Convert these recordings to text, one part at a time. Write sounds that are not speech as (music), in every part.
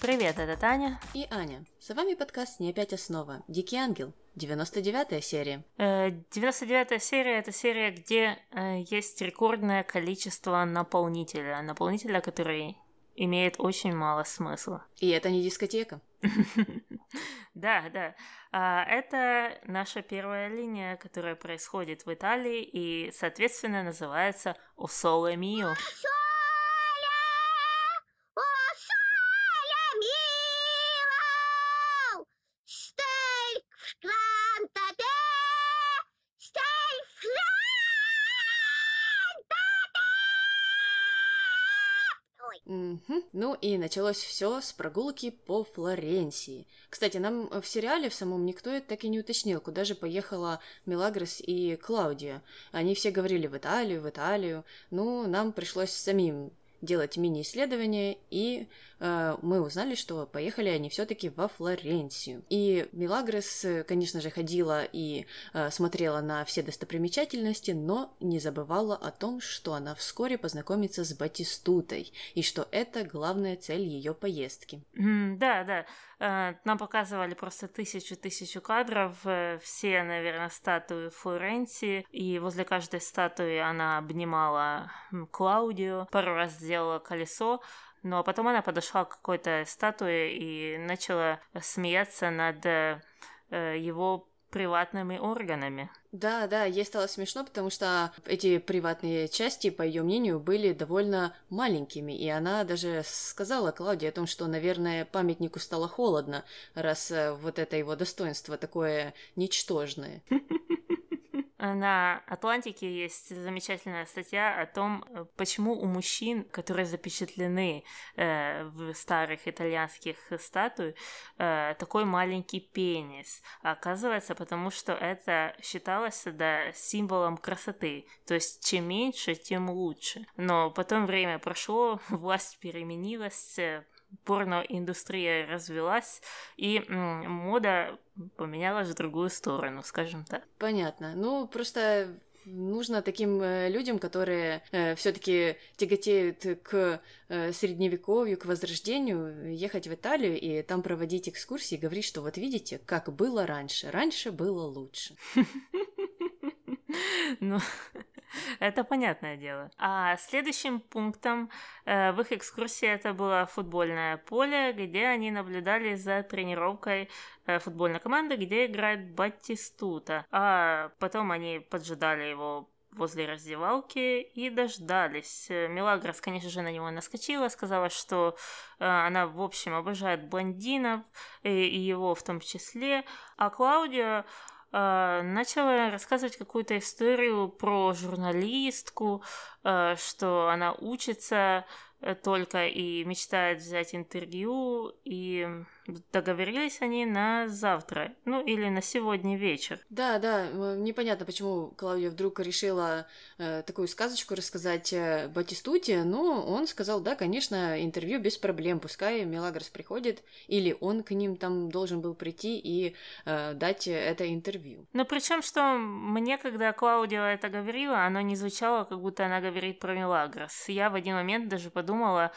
Привет, это Таня. И Аня. С вами подкаст «Не опять основа». Дикий ангел. 99 серия. 99 э, серия — это серия, где э, есть рекордное количество наполнителя. Наполнителя, который имеет очень мало смысла. И это не дискотека. (laughs) Да, да. А, это наша первая линия, которая происходит в Италии и, соответственно, называется «О Мио». Угу. Ну и началось все с прогулки по Флоренции. Кстати, нам в сериале в самом никто так и не уточнил, куда же поехала Мелагрос и Клаудия. Они все говорили в Италию, в Италию. Ну, нам пришлось самим делать мини-исследование, и мы узнали, что поехали они все-таки во Флоренцию. И Милагрес, конечно же, ходила и э, смотрела на все достопримечательности, но не забывала о том, что она вскоре познакомится с Батистутой, и что это главная цель ее поездки. Mm, да, да. Э, нам показывали просто тысячу-тысячу кадров, э, все, наверное, статуи Флоренции, и возле каждой статуи она обнимала Клаудию, пару раз сделала колесо, но потом она подошла к какой-то статуе и начала смеяться над э, его приватными органами. Да, да, ей стало смешно, потому что эти приватные части, по ее мнению, были довольно маленькими, и она даже сказала Клауде о том, что, наверное, памятнику стало холодно, раз э, вот это его достоинство такое ничтожное. (laughs) На Атлантике есть замечательная статья о том, э, почему у мужчин, которые запечатлены э, в старых итальянских статуях, э, такой маленький пенис. оказывается, потому что это считалось да, символом красоты. То есть, чем меньше, тем лучше. Но потом время прошло, (laughs) власть переменилась, э, порноиндустрия развелась, и мода поменялась в другую сторону, скажем так. Понятно. Ну, просто нужно таким э, людям, которые э, все-таки тяготеют к э, средневековью, к возрождению, ехать в Италию и там проводить экскурсии и говорить, что вот видите, как было раньше. Раньше было лучше. (laughs) Ну, (laughs) это понятное дело. А следующим пунктом э, в их экскурсии это было футбольное поле, где они наблюдали за тренировкой э, футбольной команды, где играет Батистута. А потом они поджидали его возле раздевалки и дождались. Мелагрос, конечно же, на него наскочила, сказала, что э, она, в общем, обожает блондинов, и, и его в том числе. А Клаудия э, начала рассказывать какую-то историю про журналистку, э, что она учится э, только и мечтает взять интервью, и договорились они на завтра, ну или на сегодня вечер. Да, да, непонятно, почему Клаудия вдруг решила э, такую сказочку рассказать э, Батистуте, но он сказал, да, конечно, интервью без проблем, пускай Мелагрос приходит, или он к ним там должен был прийти и э, дать это интервью. Но причем, что мне, когда Клаудия это говорила, оно не звучало, как будто она говорит про Мелагрос. Я в один момент даже подумала,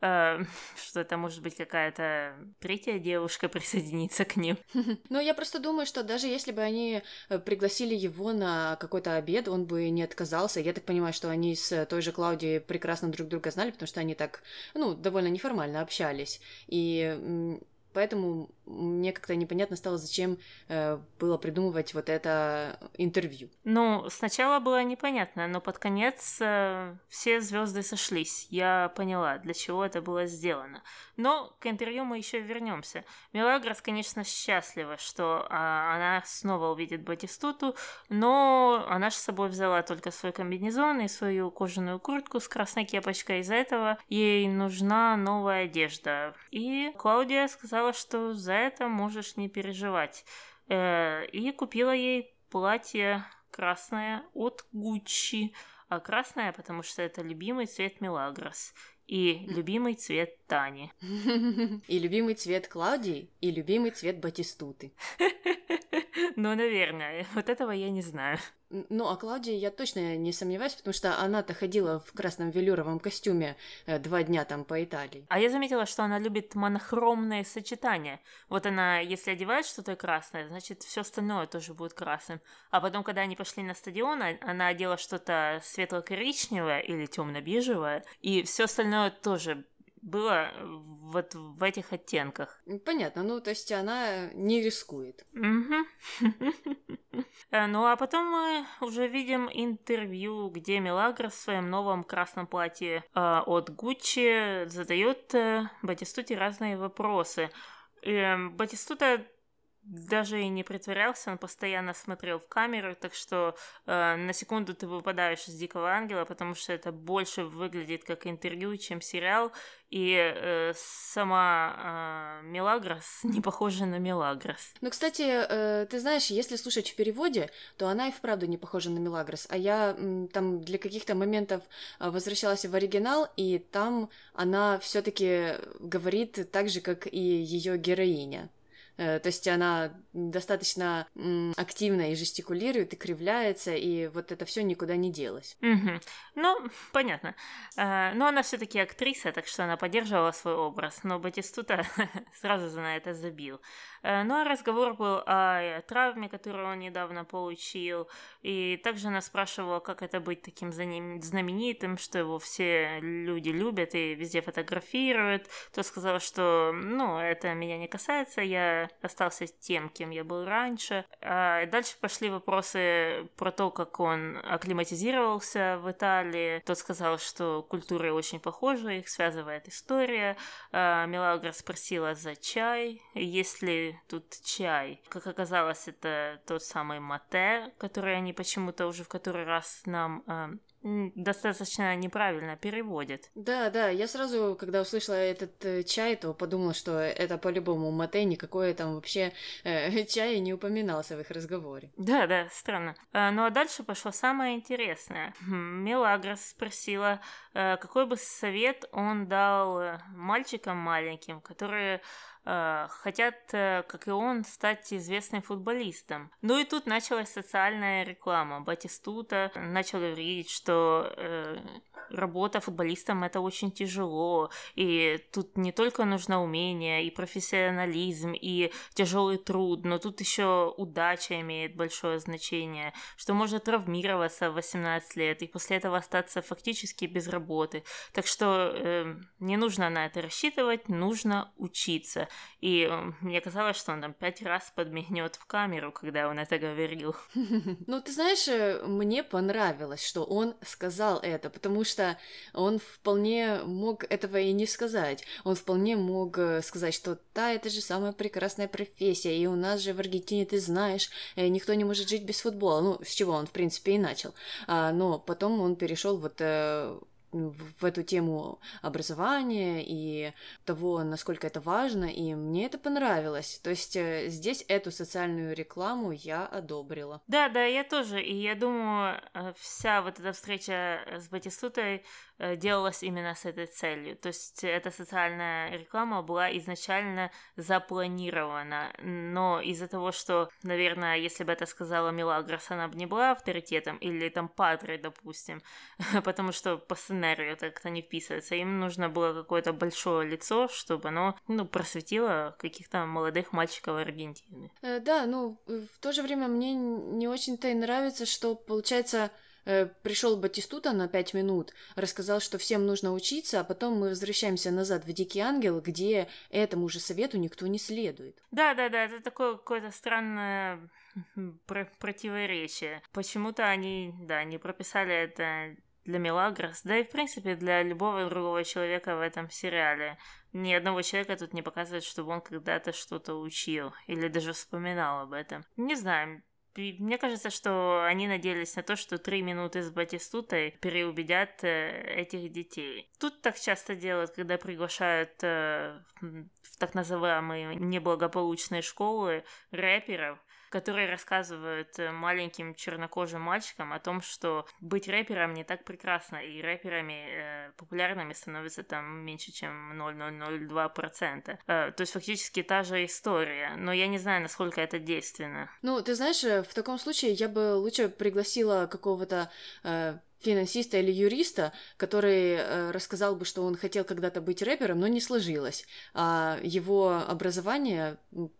Э, (laughs) что это может быть какая-то третья девушка присоединиться к ним. (laughs) Ну, я просто думаю, что даже если бы они э, пригласили его на какой-то обед, он бы не отказался. Я так понимаю, что они с той же Клаудией прекрасно друг друга знали, потому что они так, ну, довольно неформально общались. И поэтому мне как-то непонятно стало, зачем э, было придумывать вот это интервью. Ну, сначала было непонятно, но под конец э, все звезды сошлись. Я поняла, для чего это было сделано. Но к интервью мы еще вернемся. Мелагрос, конечно, счастлива, что э, она снова увидит Батистуту, но она же с собой взяла только свой комбинезон и свою кожаную куртку с красной кепочкой. Из-за этого ей нужна новая одежда. И Клаудия сказала, что за это можешь не переживать. Э, и купила ей платье красное от Гуччи. А красное, потому что это любимый цвет Мелагрос. И любимый цвет Тани. (laughs) И любимый цвет Клаудии, и любимый цвет Батистуты. (laughs) (laughs) Ну, наверное. Вот этого я не знаю. Ну, а Клаудия я точно не сомневаюсь, потому что она-то ходила в красном велюровом костюме э, два дня там по Италии. А я заметила, что она любит монохромные сочетания. Вот она, если одевает что-то красное, значит, все остальное тоже будет красным. А потом, когда они пошли на стадион, а, она одела что-то светло-коричневое или темно-бежевое, и все остальное тоже было вот в этих оттенках. Понятно, ну то есть она не рискует. (laughs) Э, ну а потом мы уже видим интервью, где Мелагра в своем новом красном платье э, от Гуччи задает э, Батистуте разные вопросы. Батистута даже и не притворялся, он постоянно смотрел в камеру, так что э, на секунду ты выпадаешь из Дикого Ангела, потому что это больше выглядит как интервью, чем сериал, и э, сама э, Мелагрос (laughs) не похожа на Мелагрос. Ну, кстати, э, ты знаешь, если слушать в переводе, то она и вправду не похожа на Мелагрос, а я м, там для каких-то моментов э, возвращалась в оригинал, и там она все-таки говорит так же, как и ее героиня. Э, то есть она достаточно активно и жестикулирует, и кривляется, и вот это все никуда не делось. Угу. Ну, понятно. Э, но она все-таки актриса, так что она поддерживала свой образ, но Батистута (laughs) сразу на это забил. Э, ну а разговор был о травме, которую он недавно получил, и также она спрашивала, как это быть таким знаменитым, что его все люди любят и везде фотографируют. То сказал, что, ну, это меня не касается, я остался тем, кем я был раньше. А дальше пошли вопросы про то, как он акклиматизировался в Италии. Тот сказал, что культуры очень похожи, их связывает история. А Мелагра спросила за чай, есть ли тут чай. Как оказалось, это тот самый мате, который они почему-то уже в который раз нам э, достаточно неправильно переводит. Да, да, я сразу, когда услышала этот э, чай, то подумала, что это по-любому мате, никакое там вообще э, (laughs) чай не упоминался в их разговоре. Да, да, странно. А, ну а дальше пошло самое интересное. Хм, Мелагрос спросила, э, какой бы совет он дал э, мальчикам маленьким, которые хотят, э, как и он, стать известным футболистом. Ну и тут началась социальная реклама. Батистута начал говорить, что э, работа футболистом это очень тяжело, и тут не только нужно умение, и профессионализм, и тяжелый труд, но тут еще удача имеет большое значение, что можно травмироваться в 18 лет и после этого остаться фактически без работы. Так что э, не нужно на это рассчитывать, нужно учиться. И э, мне казалось, что он там пять раз подмигнет в камеру, когда он это говорил. (laughs) Ну, ты знаешь, э, мне понравилось, что он сказал это, потому что он вполне мог этого и не сказать. Он вполне мог э, сказать, что да, это же самая прекрасная профессия, и у нас же в Аргентине, ты знаешь, никто не может жить без футбола. Ну, с чего он, в принципе, и начал. А, но потом он перешел вот в эту тему образования и того, насколько это важно, и мне это понравилось. То есть э, здесь эту социальную рекламу я одобрила. Да, да, я тоже. И я думаю, э, вся вот эта встреча с Батистутой Э, делалось именно с этой целью. То есть эта социальная реклама была изначально запланирована, но из-за того, что, наверное, если бы это сказала Мелагрос, она бы не была авторитетом, или там Падре, допустим, (laughs) потому что по сценарию это как-то не вписывается, им нужно было какое-то большое лицо, чтобы оно, ну, просветило каких-то молодых мальчиков Аргентины. Э, да, ну, в то же время мне не очень-то и нравится, что, получается, Э, пришел Батистута на пять минут, рассказал, что всем нужно учиться, а потом мы возвращаемся назад в Дикий Ангел, где этому же совету никто не следует. Да, да, да, это такое какое-то странное про- противоречие. Почему-то они, да, не прописали это для Мелагрос, да и в принципе для любого другого человека в этом сериале. Ни одного человека тут не показывает, чтобы он когда-то что-то учил или даже вспоминал об этом. Не знаю, мне кажется, что они надеялись на то, что три минуты с Батистутой переубедят э, этих детей. Тут так часто делают, когда приглашают э, в так называемые неблагополучные школы рэперов, которые рассказывают э, маленьким чернокожим мальчикам о том, что быть рэпером не так прекрасно, и рэперами э, популярными становится там меньше, чем 0,002%. Э, то есть фактически та же история, но я не знаю, насколько это действенно. Ну, ты знаешь, э, в таком случае я бы лучше пригласила какого-то э, финансиста или юриста, который э, рассказал бы, что он хотел когда-то быть рэпером, но не сложилось. А его образование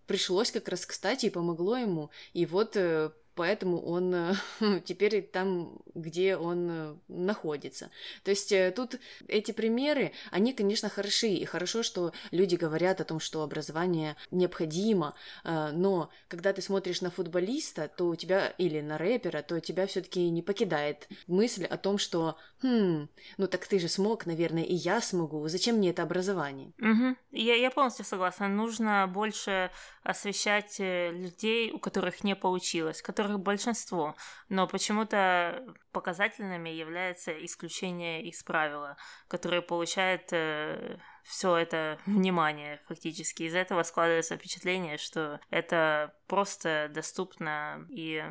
пришлось как раз кстати и помогло ему. И вот э, поэтому он э, (laughs) теперь там, где он э, находится. То есть э, тут эти примеры, они, конечно, хороши, и хорошо, что люди говорят о том, что образование необходимо, но когда ты смотришь на футболиста, то у тебя, или на рэпера, то тебя все-таки не покидает мысль о том, что, хм, ну так ты же смог, наверное, и я смогу, зачем мне это образование? Угу. Я, я полностью согласна, нужно больше освещать людей, у которых не получилось, которые которых большинство, но почему-то показательными является исключение из правила, которое получает э, все это внимание фактически. Из этого складывается впечатление, что это просто доступно и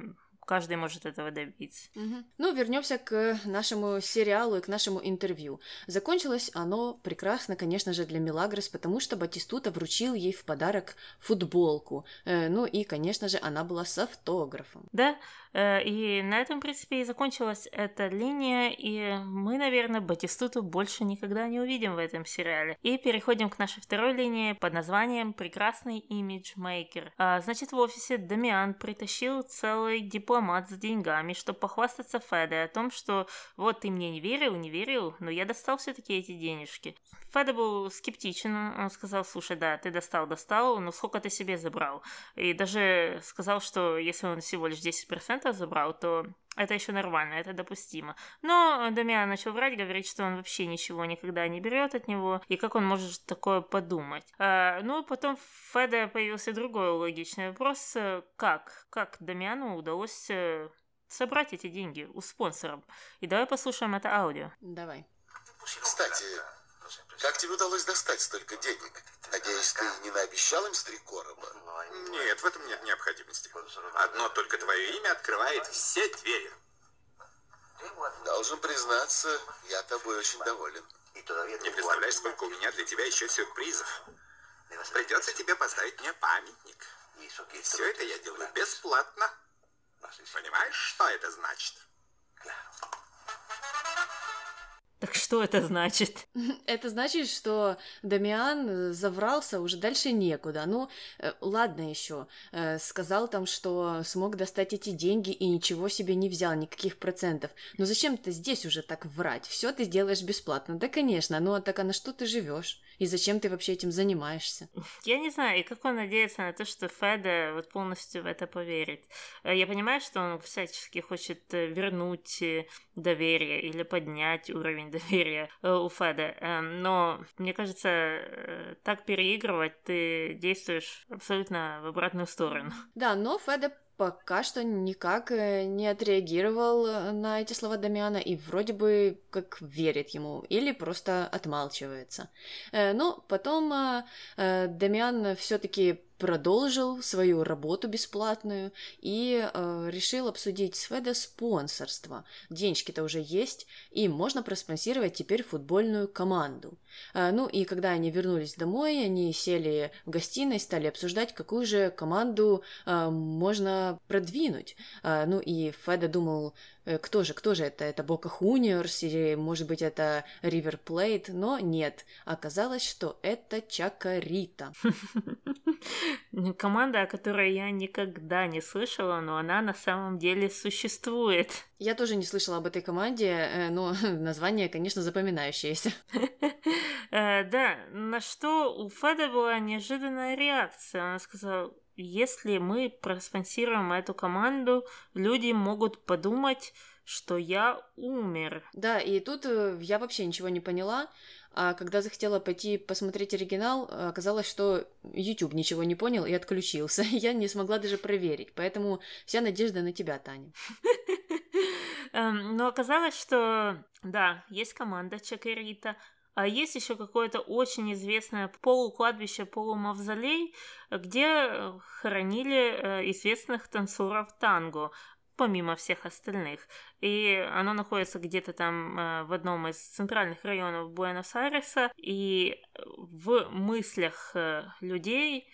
каждый может этого добиться. Угу. Ну, вернемся к нашему сериалу и к нашему интервью. Закончилось оно прекрасно, конечно же, для Мелагрос, потому что Батистута вручил ей в подарок футболку. Э, ну и, конечно же, она была с автографом. Да, э, и на этом, в принципе, и закончилась эта линия, и мы, наверное, Батистуту больше никогда не увидим в этом сериале. И переходим к нашей второй линии под названием «Прекрасный имиджмейкер». А, значит, в офисе Дамиан притащил целый диплом дипломат с деньгами, чтобы похвастаться Феде о том, что вот ты мне не верил, не верил, но я достал все-таки эти денежки. Феда был скептичен, он сказал, слушай, да, ты достал, достал, но сколько ты себе забрал? И даже сказал, что если он всего лишь 10% забрал, то это еще нормально, это допустимо. Но Дамиан начал врать, говорить, что он вообще ничего никогда не берет от него, и как он может такое подумать. А, ну, потом в Феда появился другой логичный вопрос, э, как? Как Дамиану удалось э, собрать эти деньги у спонсоров? И давай послушаем это аудио. Давай. Кстати, как тебе удалось достать столько денег? Надеюсь, ты не наобещал им с три короба? Нет, в этом нет необходимости. Одно только твое имя открывает все двери. Должен признаться, я тобой очень доволен. Не представляешь, сколько у меня для тебя еще сюрпризов. Придется тебе поставить мне памятник. Все это я делаю бесплатно. Понимаешь, что это значит? Так что это значит? (laughs) Это значит, что Дамиан заврался, уже дальше некуда. Ну, э, ладно еще. Э, сказал там, что смог достать эти деньги и ничего себе не взял, никаких процентов. Но зачем ты здесь уже так врать? Все ты сделаешь бесплатно. Да, конечно. Ну, а так а на что ты живешь? И зачем ты вообще этим занимаешься? Я не знаю, и как он надеется на то, что Феда вот полностью в это поверит. Э, я понимаю, что он всячески хочет вернуть доверие или поднять уровень (laughs) доверия э, у Феда. Но мне кажется, э, так переигрывать ты действуешь абсолютно в обратную сторону. Да, но Феда пока что никак э, не отреагировал на эти слова Дамиана и вроде бы как верит ему или просто отмалчивается. Но потом Дамиан все-таки продолжил свою работу бесплатную и э, решил обсудить с Феда спонсорство. Денежки-то уже есть, и можно проспонсировать теперь футбольную команду. Э, ну и когда они вернулись домой, они сели в гостиной, стали обсуждать, какую же команду э, можно продвинуть. Э, ну и Феда думал, Э, кто же, кто же это? Это Бока Хуниорс или, может быть, это Ривер Плейт? Но нет, оказалось, что это Чакарита. (laughs) (laughs) Команда, о которой я никогда не слышала, но она на самом деле существует. Я тоже не слышала об этой команде, э, но (laughs) название, конечно, запоминающееся. (laughs) Э, да, на что у Феда была неожиданная реакция. Он сказал, если мы проспонсируем эту команду, люди могут подумать, что я умер. Да, и тут э, я вообще ничего не поняла. А когда захотела пойти посмотреть оригинал, оказалось, что YouTube ничего не понял и отключился. (laughs) Я не смогла даже проверить. Поэтому вся надежда на тебя, Таня. (laughs) Эм, но оказалось, что да, есть команда Чакарита, А есть еще какое-то очень известное полукладбище, полумавзолей, где хоронили известных танцоров танго помимо всех остальных. И оно находится где-то там э, в одном из центральных районов Буэнос-Айреса. И в мыслях э, людей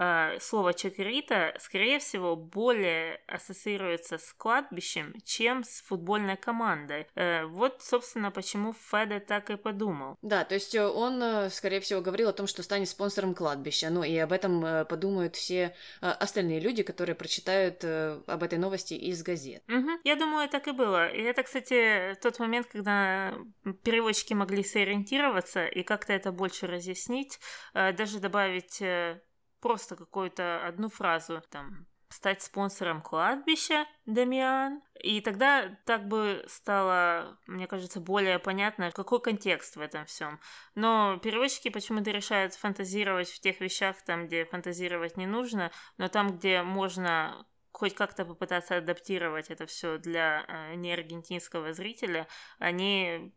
э, слово чакрита, скорее всего, более ассоциируется с кладбищем, чем с футбольной командой. Э, вот, собственно, почему Феде так и подумал. Да, то есть э, он, э, скорее всего, говорил о том, что станет спонсором кладбища. Ну и об этом подумают все остальные люди, которые прочитают об этой новости из газет. Угу. Я думаю, так и было. И это, кстати, тот момент, когда переводчики могли сориентироваться и как-то это больше разъяснить, даже добавить просто какую-то одну фразу, там, стать спонсором кладбища Дамиан. И тогда так бы стало, мне кажется, более понятно, какой контекст в этом всем. Но переводчики почему-то решают фантазировать в тех вещах, там, где фантазировать не нужно, но там, где можно хоть как-то попытаться адаптировать это все для э, неаргентинского зрителя, они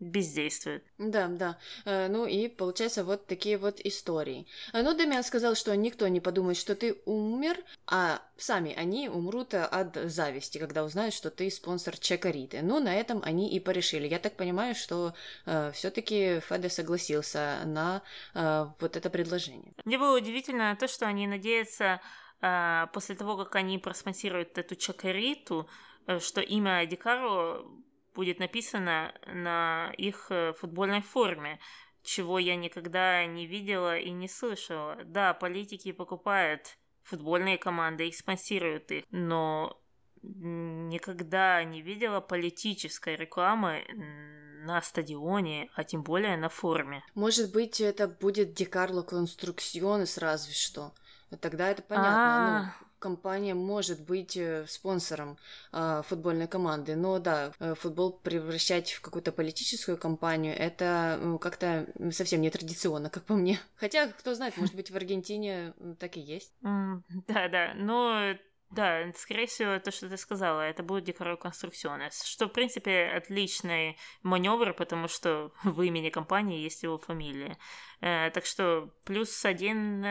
бездействует. Да, да. Э, ну и получается вот такие вот истории. Э, ну, Дамиан сказал, что никто не подумает, что ты умер, а сами они умрут от зависти, когда узнают, что ты спонсор Чекариты. Ну, на этом они и порешили. Я так понимаю, что э, все-таки Феде согласился на э, вот это предложение. Мне было удивительно то, что они надеются э, после того, как они просмонтируют эту Чекариту, э, что имя Дикаро будет написано на их э, футбольной форме, чего я никогда не видела и не слышала. Да, политики покупают футбольные команды и спонсируют их, но никогда не видела политической рекламы на стадионе, а тем более на форме. Может быть, это будет Декарло Конструкционес разве что. Тогда это понятно. Ну, а. Компания может быть э, спонсором э, футбольной команды, но да, э, футбол превращать в какую-то политическую компанию это как-то совсем не традиционно, как по мне. Хотя, кто знает, может быть, в Аргентине так и есть. Да, да, но да, скорее всего, то, что ты сказала, это будет декорой конструкционес, что, в принципе, отличный маневр, потому что (laughs) в имени компании есть его фамилия. Э, так что плюс один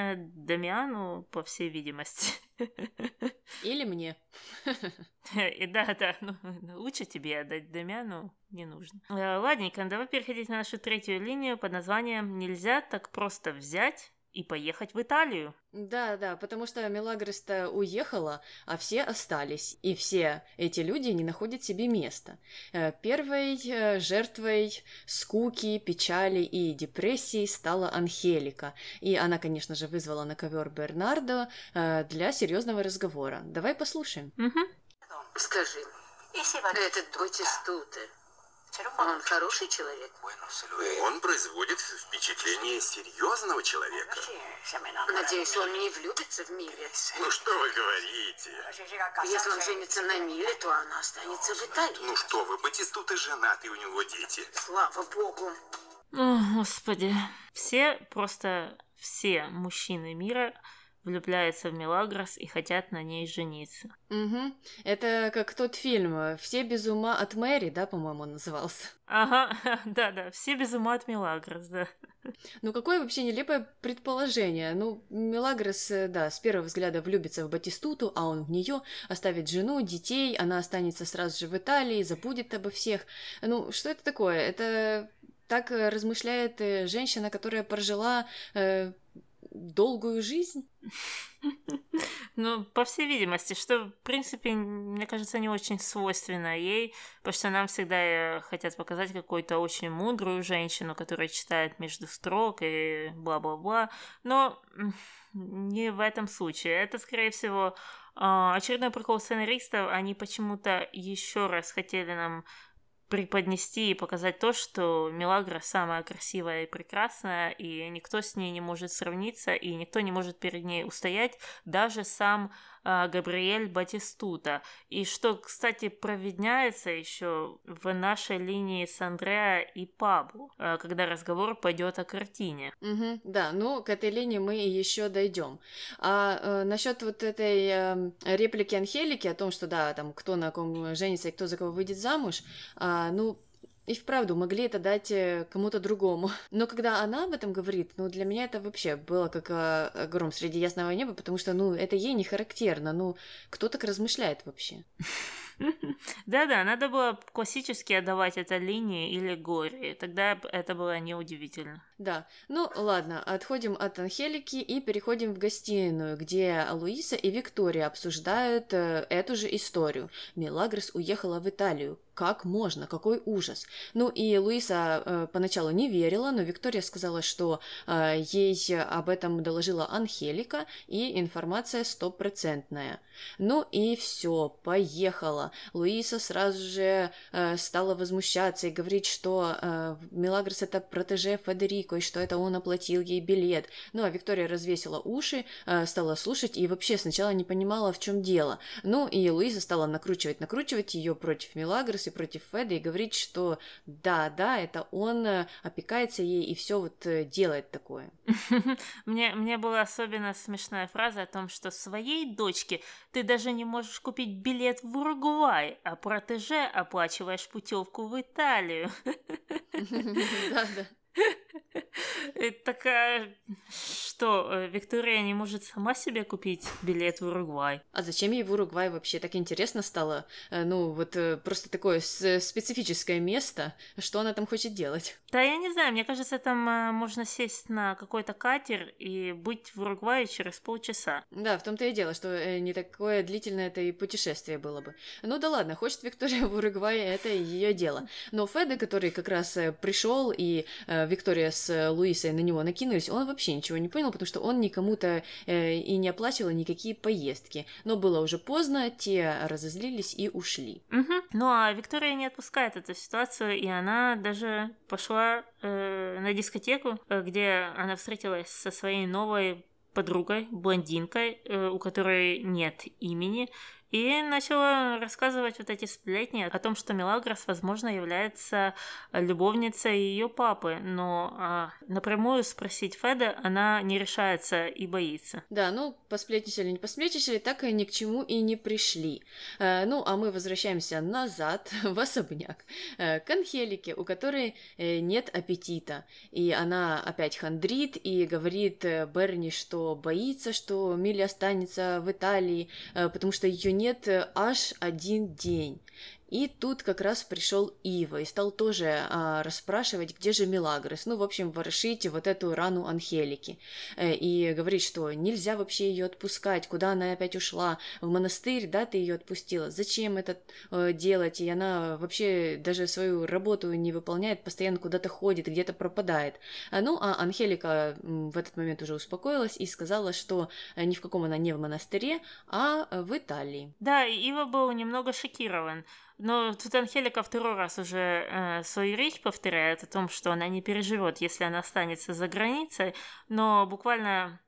Дамиану, по всей видимости. (laughs) Или мне. (laughs) И да, да, ну, лучше тебе отдать Дамиану не нужно. Э, ладненько, давай переходить на нашу третью линию под названием «Нельзя так просто взять и поехать в Италию. Да, да, потому что Мелагрос-то уехала, а все остались, и все эти люди не находят себе места. Э, первой э, жертвой скуки, печали и депрессии стала Анхелика, и она, конечно же, вызвала на ковер Бернардо э, для серьезного разговора. Давай послушаем. Угу. Скажи, этот Батистута, он хороший человек. Он производит впечатление серьезного человека. Надеюсь, он не влюбится в Миле. Ну что вы говорите? Если он женится на Миле, то она останется в Италии. Ну что вы, Батистута женат, и у него дети. Слава богу. О, господи. Все, просто все мужчины мира влюбляются в Мелагрос и хотят на ней жениться. Угу. Это как тот фильм «Все без ума от Мэри», да, по-моему, назывался? Ага, (laughs) да-да, «Все без ума от Мелагрос», да. Ну, какое вообще нелепое предположение. Ну, Мелагрос, э, да, с первого взгляда влюбится в Батистуту, а он в нее оставит жену, детей, она останется сразу же в Италии, забудет обо всех. Ну, что это такое? Это так э, размышляет э, женщина, которая прожила э, долгую жизнь? Ну, по всей видимости, что, в принципе, мне кажется, не очень свойственно ей, потому что нам всегда э, хотят показать какую-то очень мудрую женщину, которая читает между строк и бла-бла-бла, но не в этом случае. Это, скорее всего, а, очередной прикол сценаристов, они почему-то еще раз хотели нам преподнести и показать то, что Мелагра самая красивая и прекрасная, и никто с ней не может сравниться, и никто не может перед ней устоять, даже сам Габриэль Батистута. И что, кстати, проведняется еще в нашей линии с Андреа и Пабло, э, когда разговор пойдет о картине. Угу, да, ну к этой линии мы еще дойдем. А э, насчет вот этой э, реплики Анхелики о том, что да, там кто на ком женится и кто за кого выйдет замуж, э, ну, И вправду могли это дать э, кому-то другому. (laughs) Но когда она об этом говорит, ну, для меня это вообще было как э, гром среди ясного неба, потому что, ну, это ей не характерно. Ну, кто так размышляет вообще? (laughs) Да-да, надо было классически отдавать это линии или горе, тогда это было неудивительно. Да, ну ладно, отходим от Анхелики и переходим в гостиную, где Луиса и Виктория обсуждают э, эту же историю. Мелагрос уехала в Италию. Как можно? Какой ужас? Ну и Луиса э, поначалу не верила, но Виктория сказала, что э, ей об этом доложила Анхелика, и информация стопроцентная. Ну и все, поехала. Луиса сразу же э, стала возмущаться и говорить, что э, Мелагрос это протеже Федерико, и что это он оплатил ей билет. Ну а Виктория развесила уши, э, стала слушать и вообще сначала не понимала, в чем дело. Ну и Луиза стала накручивать, накручивать ее против Мелагрос и против Феда и говорить, что да, да, это он э, опекается ей и все вот э, делает такое. (laughs) Мне, мне была особенно смешная фраза о том, что своей дочке ты даже не можешь купить билет в Уругвай, а протеже оплачиваешь путевку в Италию. (laughs) Да, да. (laughs) Такая, что, э, Виктория не может сама себе купить билет в Уругвай? А зачем ей в Уругвай вообще? Так интересно стало. Э, ну, вот э, просто такое специфическое место. Что она там хочет делать? Да, я не знаю. Мне кажется, там можно сесть на какой-то катер и быть в Уругвае через полчаса. Да, в том-то и дело, что не такое длительное это и путешествие было бы. Ну да ладно, хочет Виктория в Уругвае, это ее дело. Но Феда, который как раз пришел и Виктория с Луисой на него накинулись, он вообще ничего не понял, потому что он никому-то э, и не оплачивал никакие поездки. Но было уже поздно, те разозлились и ушли. Угу. Ну а Виктория не отпускает эту ситуацию, и она даже пошла э, на дискотеку, э, где она встретилась со своей новой подругой, блондинкой, э, у которой нет имени, и начала рассказывать вот эти сплетни о том, что Мелагрос, возможно, является любовницей ее папы, но а, напрямую спросить Феда она не решается и боится. Да, ну, посплетничали, не посплетничали, так и ни к чему и не пришли. Э, ну, а мы возвращаемся назад, (laughs) в особняк, э, к Анхелике, у которой э, нет аппетита. И она опять хандрит и говорит э, Берни, что боится, что Милли останется в Италии, э, потому что ее нет нет э, аж один день. И тут как раз пришел Ива и стал тоже а, расспрашивать, где же Милагрос. Ну, в общем, ворошить вот эту рану Анхелики. Э, и говорить, что нельзя вообще ее отпускать, куда она опять ушла. В монастырь, да, ты ее отпустила. Зачем это э, делать? И она вообще даже свою работу не выполняет, постоянно куда-то ходит, где-то пропадает. А, ну, а Анхелика в этот момент уже успокоилась и сказала, что э, ни в каком она не в монастыре, а в Италии. Да, Ива был немного шокирован. Но тут Анхелика второй раз уже э, свою речь повторяет о том, что она не переживет, если она останется за границей, но буквально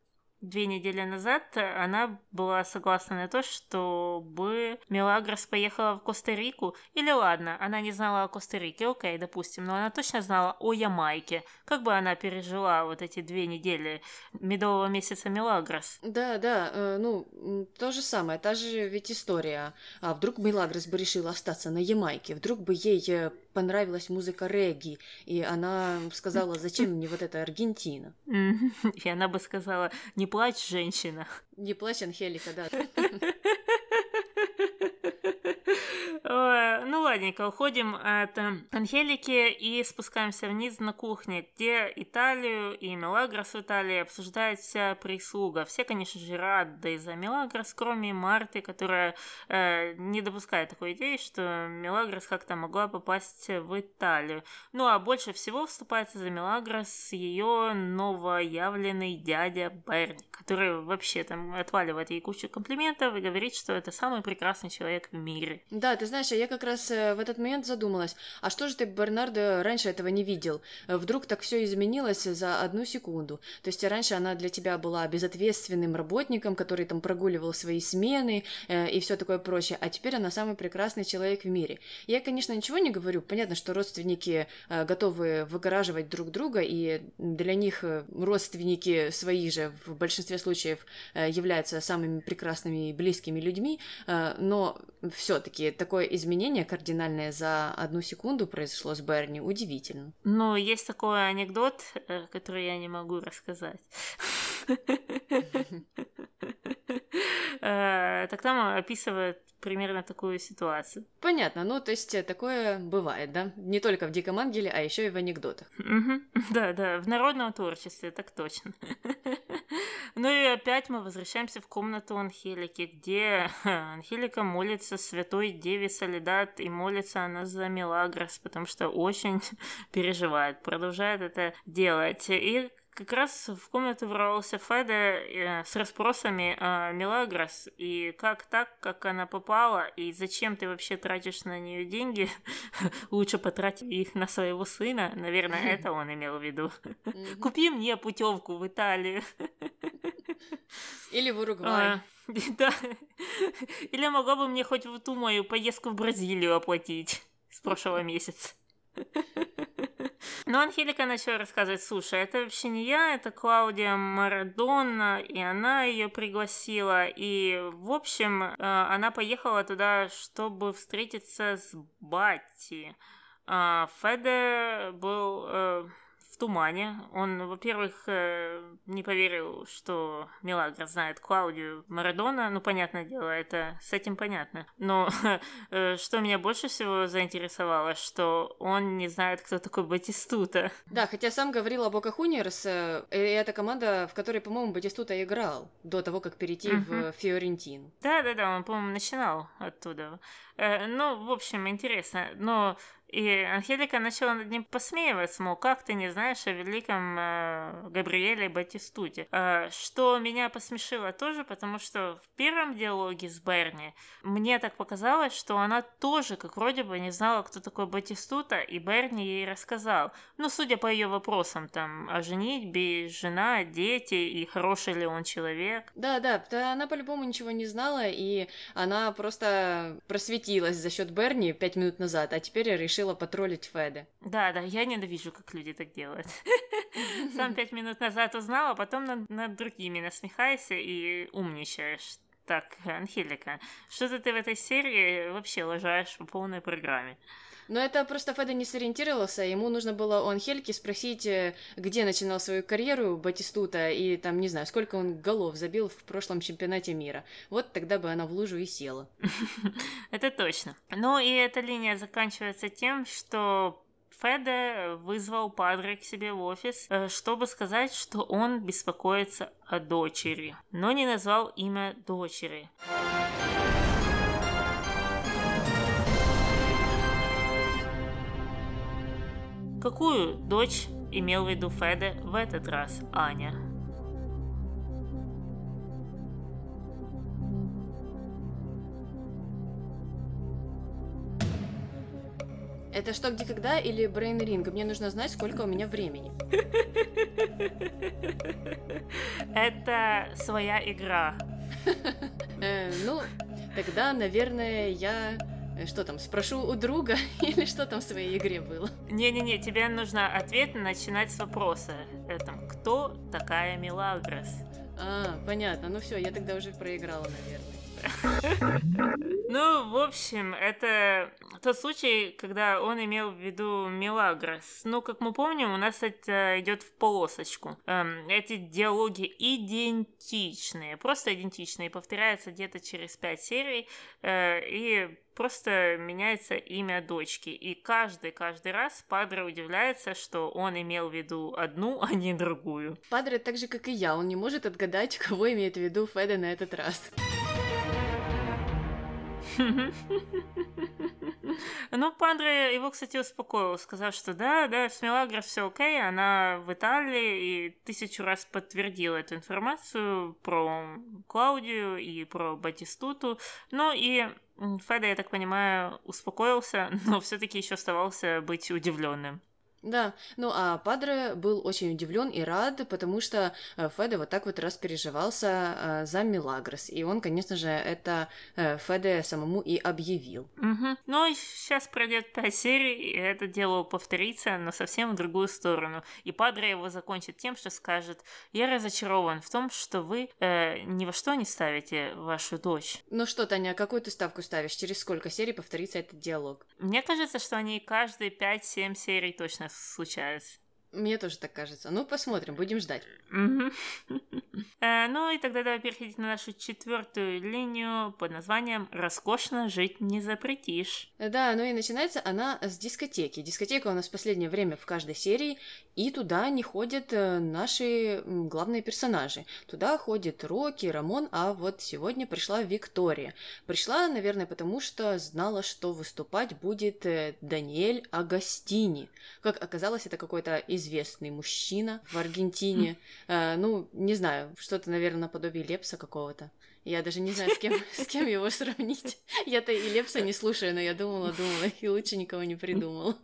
две недели назад она была согласна на то, чтобы Мелагрос поехала в Коста-Рику. Или ладно, она не знала о Коста-Рике, окей, допустим, но она точно знала о Ямайке. Как бы она пережила вот эти две недели медового месяца Мелагрос? Да, да, э, ну, то же самое, та же ведь история. А вдруг Мелагрос бы решила остаться на Ямайке? Вдруг бы ей э, понравилась музыка регги, и она сказала, зачем мне вот эта Аргентина? (laughs) И она бы сказала, не плачь, женщина. Не плачь, Анхелика, да. (laughs) Ну ладненько, уходим от э, Анхелики и спускаемся вниз на кухне, где Италию и Мелагрос в Италии обсуждает вся прислуга. Все, конечно же, рады за Мелагрос, кроме Марты, которая э, не допускает такой идеи, что Мелагрос как-то могла попасть в Италию. Ну а больше всего вступается за Мелагрос ее новоявленный дядя Берни, который вообще там отваливает ей кучу комплиментов и говорит, что это самый прекрасный человек в мире. Да, ты знаешь, я как раз э, в этот момент задумалась, а что же ты, Бернардо, раньше этого не видел? Вдруг так все изменилось за одну секунду. То есть раньше она для тебя была безответственным работником, который там прогуливал свои смены э, и все такое прочее, а теперь она самый прекрасный человек в мире. Я, конечно, ничего не говорю, понятно, что родственники э, готовы выгораживать друг друга, и для них э, родственники свои же в большинстве случаев э, являются самыми прекрасными и близкими людьми, э, но все-таки такое изменение кардинальное за одну секунду произошло с Берни, удивительно. Ну, есть такой анекдот, э, который я не могу рассказать. (laughs) Э, так там описывает примерно такую ситуацию. Понятно, ну то есть э, такое бывает, да? Не только в Диком Ангеле, а еще и в анекдотах. (laughs) Да, да, в народном творчестве, так точно. (laughs) Ну и опять мы возвращаемся в комнату Анхелики, где Анхелика молится святой Деве Солидат, и молится она за Мелагрос, потому что очень (laughs) переживает, продолжает это делать. И как раз в комнату ворвался Феда э, с расспросами о Мелагрос и как так, как она попала, и зачем ты вообще тратишь на нее деньги, (laughs) лучше потратить их на своего сына, наверное, (laughs) это он имел в виду. Купи мне путевку в Италию. Или в Уругвай. А, (laughs) да. Или могла бы мне хоть в ту мою поездку в Бразилию оплатить с прошлого месяца. (laughs) Но Анхелика начала рассказывать, слушай, это вообще не я, это Клаудия Марадонна, и она ее пригласила, и, в общем, э, она поехала туда, чтобы встретиться с Батти. А Феде был э, в тумане. Он, во-первых, э, не поверил, что Мелагра знает Клаудию Марадона. Ну, понятное дело, это с этим понятно. Но (laughs) э, что меня больше всего заинтересовало, что он не знает, кто такой Батистута. Да, хотя сам говорил об Бока Хуниерс, э, и это команда, в которой, по-моему, Батистута играл до того, как перейти в Фиорентин. Да-да-да, он, по-моему, начинал оттуда. Ну, в общем, интересно. Но и Анхелика начала над ним посмеиваться, мол, как ты не знаешь о великом э, Габриэле Батистуте. Э, что меня посмешило тоже, потому что в первом диалоге с Берни мне так показалось, что она тоже, как вроде бы, не знала, кто такой Батистута, и Берни ей рассказал. Ну, судя по ее вопросам, там, о женитьбе, жена, дети, и хороший ли он человек. Да, да, она по-любому ничего не знала, и она просто просветилась за счет Берни пять минут назад, а теперь решила решила потроллить Феда. Да, да, я ненавижу, как люди так делают. (laughs) Сам пять минут назад узнал, а потом над, над другими насмехайся и умничаешь. Так, Анхелика, что-то ты в этой серии вообще лажаешь по полной программе. Но это просто Феда не сориентировался, ему нужно было у Анхельки спросить, э, где начинал свою карьеру Батистута, и там, не знаю, сколько он голов забил в прошлом чемпионате мира. Вот тогда бы она в лужу и села. (laughs) Это точно. Ну и эта линия заканчивается тем, что Феде вызвал Падре к себе в офис, э, чтобы сказать, что он беспокоится о дочери, но не назвал имя дочери. Какую дочь имел в виду Феде в этот раз, Аня? Это что, где, когда или Брейн Ринг? Мне нужно знать, сколько у меня времени. (laughs) Это своя игра. (laughs) Э, ну, тогда, наверное, я что там, спрошу у друга (laughs) или что там в своей игре было? Не-не-не, тебе нужно ответ начинать с вопроса. Это кто такая Мелагрос? А, понятно. Ну все, я тогда уже проиграла, наверное. (laughs) Ну, в общем, это тот случай, когда он имел в виду Мелагрос. Ну, как мы помним, у нас это идет в полосочку. Эм, эти диалоги идентичные, просто идентичные, повторяются где-то через пять серий, э, и просто меняется имя дочки. И каждый, каждый раз Падре удивляется, что он имел в виду одну, (laughs) а не другую. Падре так же, как и я, он не может отгадать, (laughs) кого имеет в виду Феда на этот раз. Ну, Пандре его, кстати, успокоил, сказав, что да, да, с Мелагрос все окей, она в Италии и тысячу раз подтвердила эту информацию про Клаудию и про Батистуту. Ну и Феда, я так понимаю, успокоился, (laughs) но все-таки еще оставался быть удивленным. Да, ну а Падре был очень удивлен и рад, потому что э, Феде вот так вот распереживался э, за Милагрос. И он, конечно же, это э, Феде самому и объявил. Угу. Ну, сейчас пройдет пять серий, и это дело повторится, но совсем в другую сторону. И Падре его закончит тем, что скажет, я разочарован в том, что вы э, ни во что не ставите вашу дочь. Ну что, Таня, какую ты ставку ставишь? Через сколько серий повторится этот диалог? Мне кажется, что они каждые 5-7 серий точно случается. Мне тоже так кажется. Ну, посмотрим, будем ждать. (laughs) Э, ну и тогда давай переходить на нашу четвертую линию под названием «Роскошно жить не запретишь». Да, ну и начинается она с дискотеки. Дискотека у нас в последнее время в каждой серии, и туда не ходят э, наши главные персонажи. Туда ходит Рокки, Рамон, а вот сегодня пришла Виктория. Пришла, наверное, потому что знала, что выступать будет э, Даниэль Агастини. Как оказалось, это какой-то известный мужчина в Аргентине. Э, ну, не знаю, что-то, наверное, наподобие Лепса какого-то. Я даже не знаю, с кем, (laughs) с кем его сравнить. Я-то и Лепса не слушаю, но я думала, думала, и лучше никого не придумала.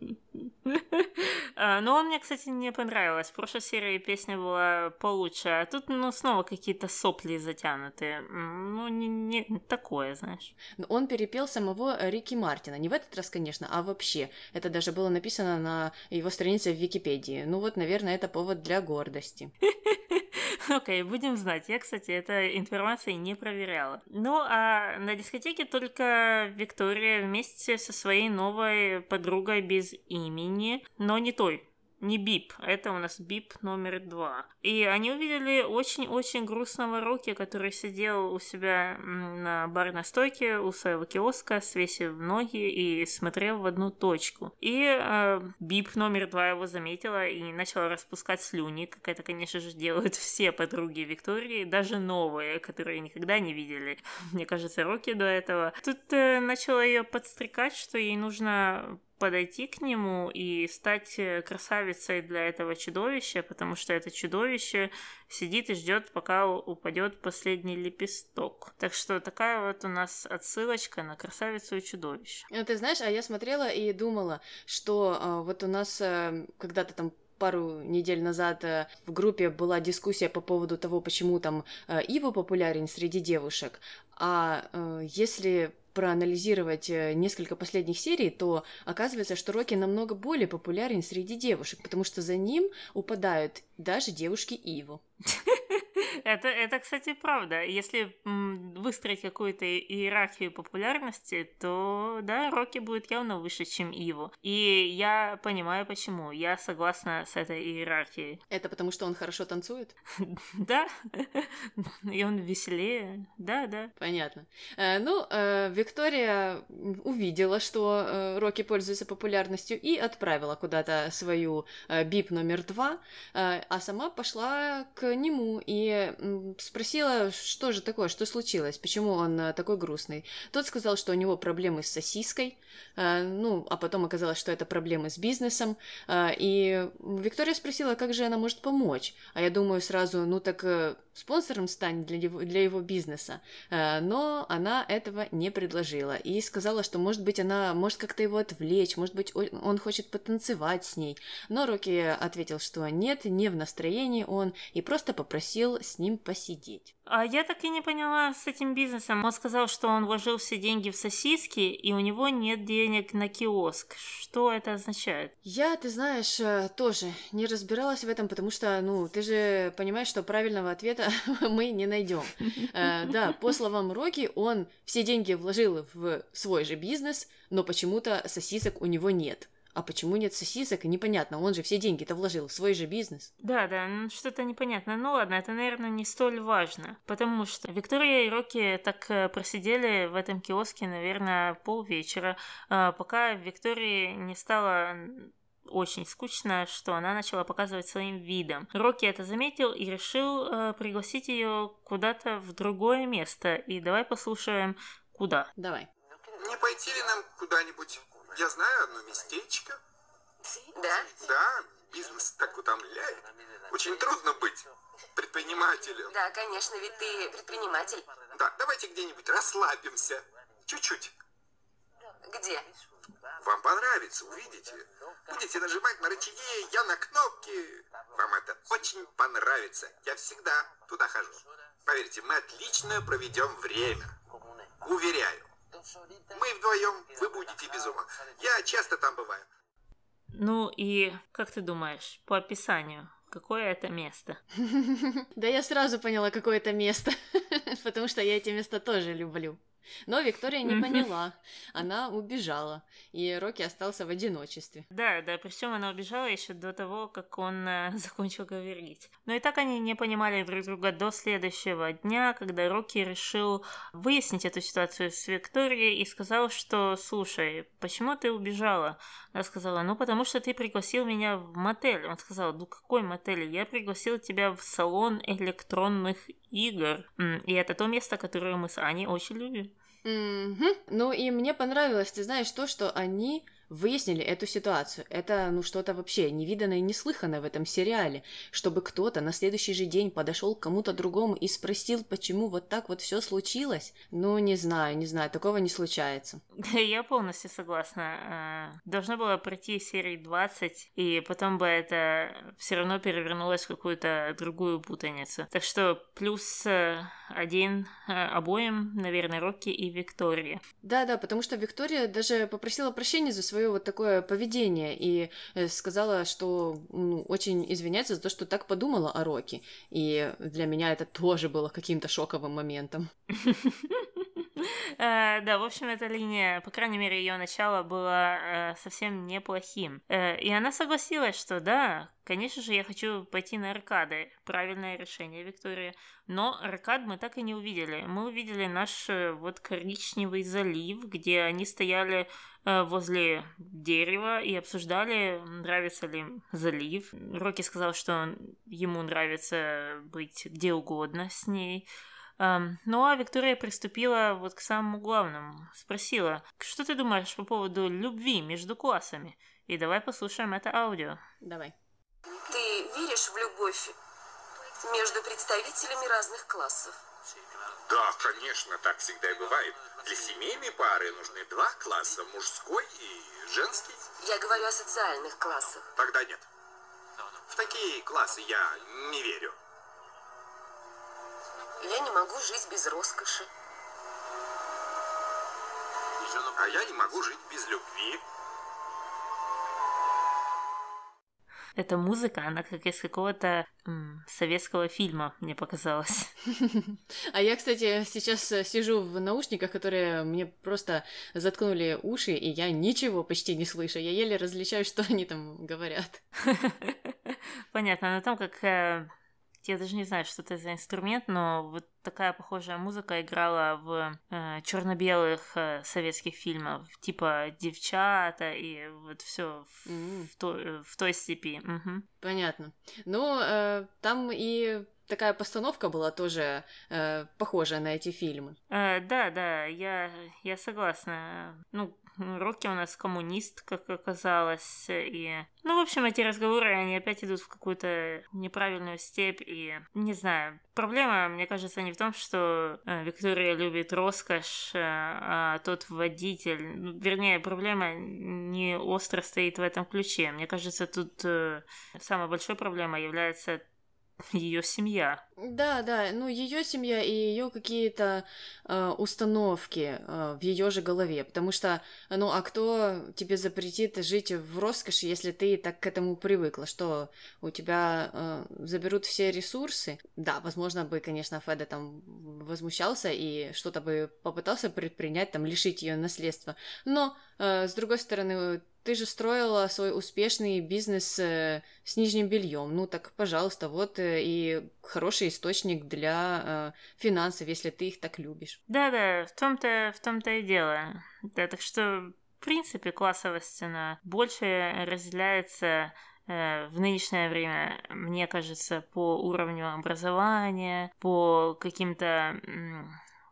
А, ну, он мне, кстати, не понравилось. В прошлой серии песня была получше, а тут, ну, снова какие-то сопли затянутые. Ну, не, не такое, знаешь. Он перепел самого Рики Мартина. Не в этот раз, конечно, а вообще. Это даже было написано на его странице в Википедии. Ну вот, наверное, это повод для гордости. (laughs) (laughs) Окей, okay, будем знать. Я, кстати, этой информацией не проверяла. Ну, а на дискотеке только Виктория вместе со своей новой подругой без имени, но не той, не бип, а это у нас бип номер два. И они увидели очень-очень грустного Рокки, который сидел у себя на барной стойке у своего киоска, свесив ноги и смотрел в одну точку. И э, бип номер два его заметила и начала распускать слюни, как это, конечно же, делают (laughs) все подруги Виктории, даже новые, которые никогда не видели, (laughs) мне кажется, Рокки до этого. Тут э, начала ее подстрекать, что ей нужно подойти к нему и стать э, красавицей для этого чудовища, потому что это чудовище сидит и ждет, пока упадет последний лепесток. Так что такая вот у нас отсылочка на красавицу и чудовище. Ну, ты знаешь, а я смотрела и думала, что а, вот у нас а, когда-то там пару недель назад э, в группе была дискуссия по поводу того, почему там э, Ива популярен среди девушек. А э, если проанализировать несколько последних серий, то оказывается, что Рокки намного более популярен среди девушек, потому что за ним упадают даже девушки Иву. (laughs) Это, это, кстати, правда. Если выстроить какую-то иерархию популярности, то, да, Рокки будет явно выше, чем Иво. И я понимаю, почему. Я согласна с этой иерархией. (laughs) Это потому, что он хорошо танцует? Да. (laughs) И он веселее. Да, да. Понятно. Э, ну, э, Виктория увидела, что э, Рокки пользуется популярностью и отправила куда-то свою бип номер два, а сама пошла к нему и спросила, что же такое, что случилось, почему он э, такой грустный. Тот сказал, что у него проблемы с сосиской, э, ну, а потом оказалось, что это проблемы с бизнесом, э, и Виктория спросила, как же она может помочь, а я думаю сразу, ну так спонсором стань для его, для его бизнеса, но она этого не предложила и сказала, что, может быть, она может как-то его отвлечь, может быть, он хочет потанцевать с ней, но Рокки ответил, что нет, не в настроении он, и просто попросил с ним посидеть. А я так и не поняла с этим бизнесом. Он сказал, что он вложил все деньги в сосиски, и у него нет денег на киоск. Что это означает? Я, ты знаешь, э, тоже не разбиралась в этом, потому что, ну, ты же понимаешь, что правильного ответа (laughs) мы не найдем. Э, да, по словам Роки, он все деньги вложил в свой же бизнес, но почему-то сосисок у него нет. А почему нет сосисок? Непонятно, он же все деньги-то вложил в свой же бизнес. Да, да, ну что-то непонятно. Ну ладно, это, наверное, не столь важно, потому что Виктория и Рокки так э, просидели в этом киоске, наверное, полвечера, э, пока Виктории не стало очень скучно, что она начала показывать своим видом. Рокки это заметил и решил э, пригласить ее куда-то в другое место. И давай послушаем, куда. Давай. Не пойти ли нам куда-нибудь я знаю одно местечко. Да? Да, бизнес так утомляет. Очень трудно быть предпринимателем. Да, конечно, ведь ты предприниматель. Да, давайте где-нибудь расслабимся. Чуть-чуть. Где? Вам понравится, увидите. Будете нажимать на рычаги, я на кнопки. Вам это очень понравится. Я всегда туда хожу. Поверьте, мы отлично проведем время. Уверяю. Мы вдвоем, вы будете без ума. Я часто там бываю. Ну и как ты думаешь, по описанию, какое это место? (laughs) Да я сразу поняла, какое это место, (laughs) потому что я эти места тоже люблю. Но Виктория не поняла. Она убежала, и Рокки остался в одиночестве. Да, да, причем она убежала еще до того, как он э, (laughs) закончил говорить. Но и так они не понимали друг друга до следующего дня, когда Рокки решил выяснить эту ситуацию с Викторией и сказал, что «Слушай, почему ты убежала?» Она сказала «Ну, потому что ты пригласил меня в мотель». Он сказал «Ну, какой мотель? Я пригласил тебя в салон электронных игр. И это то место, которое мы с Аней очень любим». Угу. Ну и мне понравилось, ты знаешь, то, что они выяснили эту ситуацию. Это, ну, что-то вообще невиданное и неслыханное в этом сериале, чтобы кто-то на следующий же день подошел к кому-то другому и спросил, почему вот так вот все случилось. Ну, не знаю, не знаю, такого не случается. (laughs) Я полностью согласна. А, должно было пройти серии 20, и потом бы это все равно перевернулось в какую-то другую путаницу. Так что плюс э, один э, обоим, наверное, Рокки и Виктория. Да-да, потому что Виктория даже попросила прощения за свою свое вот такое поведение и э, сказала, что ну, очень извиняется за то, что так подумала о Роке. И для меня это тоже было каким-то шоковым моментом. (laughs) (laughs) Э, да, в общем, эта линия, по крайней мере, ее начало было э, совсем неплохим. Э, и она согласилась, что да, конечно же, я хочу пойти на аркады. Правильное решение, Виктория. Но аркад мы так и не увидели. Мы увидели наш вот коричневый залив, где они стояли возле дерева и обсуждали, нравится ли залив. Рокки сказал, что ему нравится быть где угодно с ней. Ну а Виктория приступила вот к самому главному. Спросила, что ты думаешь по поводу любви между классами? И давай послушаем это аудио. Давай. Ты веришь в любовь между представителями разных классов? Да, конечно, так всегда и бывает. Для семейной пары нужны два класса, мужской и женский. Я говорю о социальных классах. Тогда нет. В такие классы я не верю. Я не могу жить без роскоши. А я не могу жить без любви. Эта музыка, она как из какого-то м, советского фильма, мне показалось. (laughs) А я, кстати, сейчас э, сижу в наушниках, которые мне просто заткнули уши, и я ничего почти не слышу. Я еле различаю, (laughs) что они там говорят. (laughs) Понятно, но там как э, я даже не знаю, что это за инструмент, но вот такая похожая музыка играла в э, черно-белых э, советских фильмах, типа девчата и вот все в, mm. в, то, э, в той степи. Угу. Понятно. Ну, э, там и такая постановка была тоже э, похожая на эти фильмы. Э, да, да, я, я согласна. Ну, Рокки у нас коммунист, как оказалось, и... Ну, в общем, эти разговоры, они опять идут в какую-то неправильную степь, и... Не знаю, проблема, мне кажется, не в том, что э, Виктория любит роскошь, э, а тот водитель... Ну, вернее, проблема не остро стоит в этом ключе. Мне кажется, тут э, самой большой проблемой является ее семья. Да, да, ну ее семья и ее какие-то э, установки э, в ее же голове, потому что, ну а кто тебе запретит жить в роскоши, если ты так к этому привыкла, что у тебя э, заберут все ресурсы? Да, возможно бы, конечно, Феда там возмущался и что-то бы попытался предпринять, там лишить ее наследства, но э, с другой стороны ты же строила свой успешный бизнес э, с нижним бельем. Ну так, пожалуйста, вот э, и хороший источник для э, финансов, если ты их так любишь. Да-да, в том-то в том-то и дело. Да, так что, в принципе, классовость она больше разделяется э, в нынешнее время, мне кажется, по уровню образования, по каким-то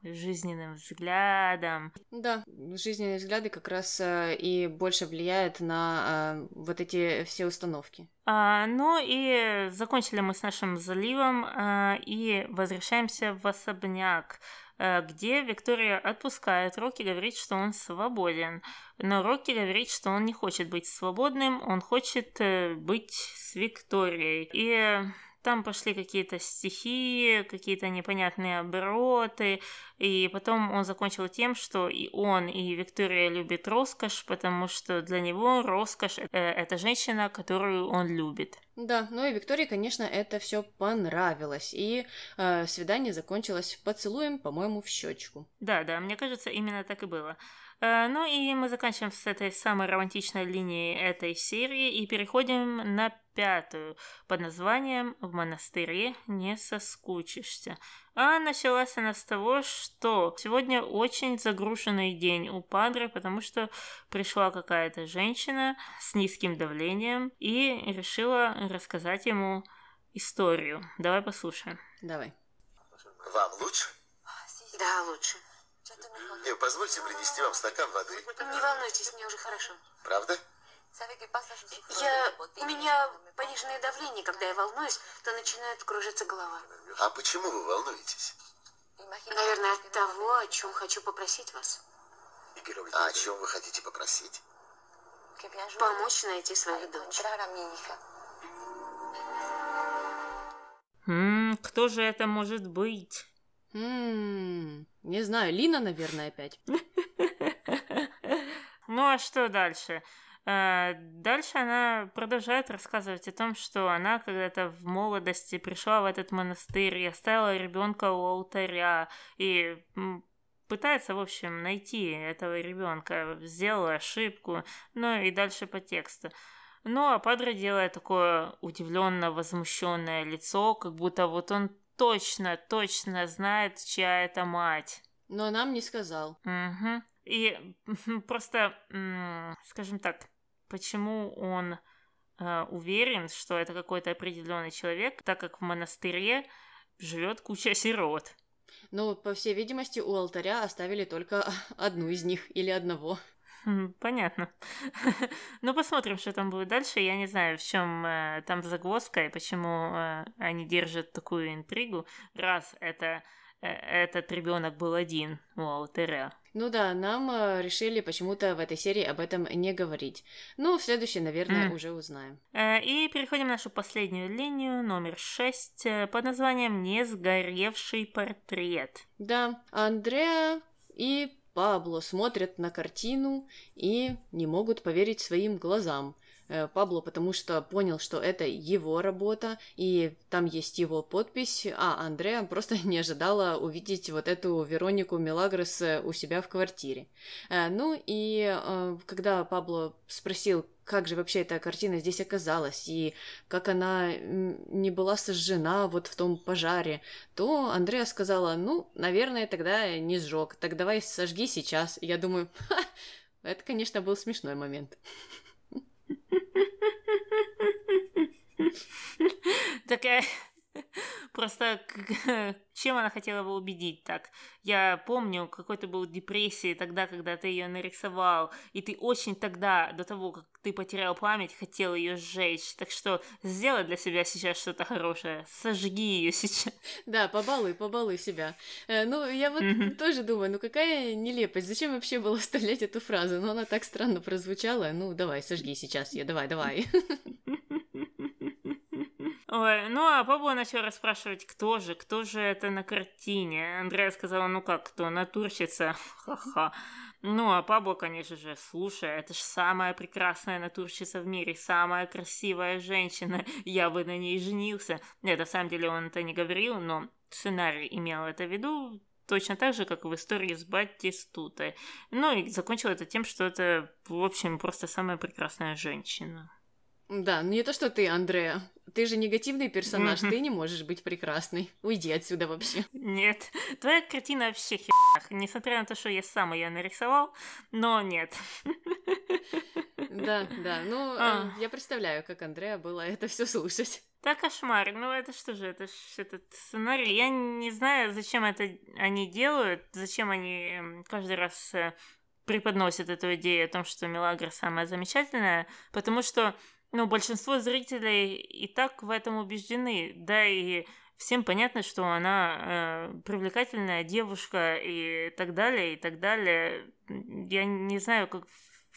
жизненным взглядом. Да, жизненные взгляды как раз э, и больше влияют на э, вот эти все установки. А, ну и закончили мы с нашим заливом а, и возвращаемся в особняк. где Виктория отпускает Рокки, говорит, что он свободен. Но Рокки говорит, что он не хочет быть свободным, он хочет быть с Викторией. И там пошли какие-то стихи, какие-то непонятные обороты, и потом он закончил тем, что и он, и Виктория любит роскошь, потому что для него роскошь э, – это женщина, которую он любит. Да, ну и Виктории, конечно, это все понравилось, и э, свидание закончилось поцелуем, по-моему, в щечку. Да, да, мне кажется, именно так и было. Э, ну и мы заканчиваем с этой самой романтичной линией этой серии и переходим на пятую под названием «В монастыре не соскучишься». А началась она с того, что сегодня очень загруженный день у Падре, потому что пришла какая-то женщина с низким давлением и решила рассказать ему историю. Давай послушаем. Давай. Вам лучше? Да, лучше. Не, позвольте принести вам стакан воды. Не волнуйтесь, мне уже хорошо. Правда? Я... У меня пониженное давление, когда я волнуюсь, то начинает кружиться голова. А почему вы волнуетесь? Наверное, от того, о чем хочу попросить вас. А о чем вы хотите попросить? Помочь найти свою дочь. М, кто же это может быть? М, не знаю, Лина, наверное, опять. (laughs) Ну а что дальше? Э, Дальше она продолжает рассказывать о том, что она когда-то в молодости пришла в этот монастырь и оставила ребенка у алтаря и пытается, в общем, найти этого ребенка, сделала ошибку, ну и дальше по тексту. Ну, а Падре делает такое удивленно возмущенное лицо, как будто вот он точно, точно знает, чья это мать. Но нам не сказал. Угу. И просто, скажем так, почему он э, уверен, что это какой-то определенный человек, так как в монастыре живет куча сирот. Ну, по всей видимости, у алтаря оставили только (laughs) одну из них или одного. Хм, Понятно. (laughs) ну, посмотрим, что там будет дальше. Я не знаю, в чем э, там загвоздка и почему э, они держат такую интригу, раз это этот ребенок был один у алтаря. Ну да, нам э, решили почему-то в этой серии об этом не говорить. Ну, в следующей, наверное, М. уже узнаем. Э, И переходим в нашу последнюю линию, номер 6, под названием «Не сгоревший портрет». Да, Андреа и Пабло смотрят на картину и не могут поверить своим глазам. Э, Пабло, потому что понял, что это его работа, и там есть его подпись, а Андреа просто (laughs) не ожидала увидеть вот эту Веронику Мелагрос э, у себя в квартире. Э, Ну и когда Пабло спросил, как же вообще эта картина здесь оказалась, и как она не была сожжена вот в том пожаре, то Андреа сказала, ну, наверное, тогда не сжег, так давай сожги сейчас. Я думаю, (laughs) «Ха, это, конечно, был смешной момент. (laughs) (laughs) Такая... (laughs) Просто (laughs) чем она хотела бы убедить так? Я помню, какой ты был депрессии тогда, когда ты ее нарисовал, и ты очень тогда, до того, как ты потерял память, хотел ее сжечь. Так что сделай для себя сейчас что-то хорошее. Сожги ее (laughs) сейчас. Да, побалуй, побалуй себя. Э, ну, я вот Мгм. тоже думаю, ну какая нелепость, зачем вообще было вставлять эту фразу? Ну, она так странно прозвучала. Ну, давай, сожги сейчас ее, давай, давай. Ой, ну а Пабло начал расспрашивать, кто же, кто же это на картине. Андрея сказала, ну как, кто, натурщица? (laughs) Ха-ха. Ну, а Пабло, конечно же, слушай, это же самая прекрасная натурщица в мире, самая красивая женщина, (laughs) я бы на ней женился. Нет, на самом деле он это не говорил, но сценарий имел это в виду, точно так же, как в истории с Баттистутой. Ну и закончил это тем, что это, в общем, просто самая прекрасная женщина. Да, ну не то, что ты, Андреа. Ты же негативный персонаж, Мгм. ты не можешь быть прекрасной. Уйди отсюда вообще. Нет, твоя картина вообще херах, несмотря на то, что я сам ее нарисовал, но нет. Да, да, ну, э, А. я представляю, как Андреа было это все слушать. Да кошмар, ну это что же, это ж этот сценарий. Я не знаю, зачем это они делают, зачем они каждый раз э, преподносят эту идею о том, что Мелагра самая замечательная, потому что, ну, большинство зрителей и так в этом убеждены, да и всем понятно, что она э, привлекательная девушка и так далее, и так далее. Я не знаю, как,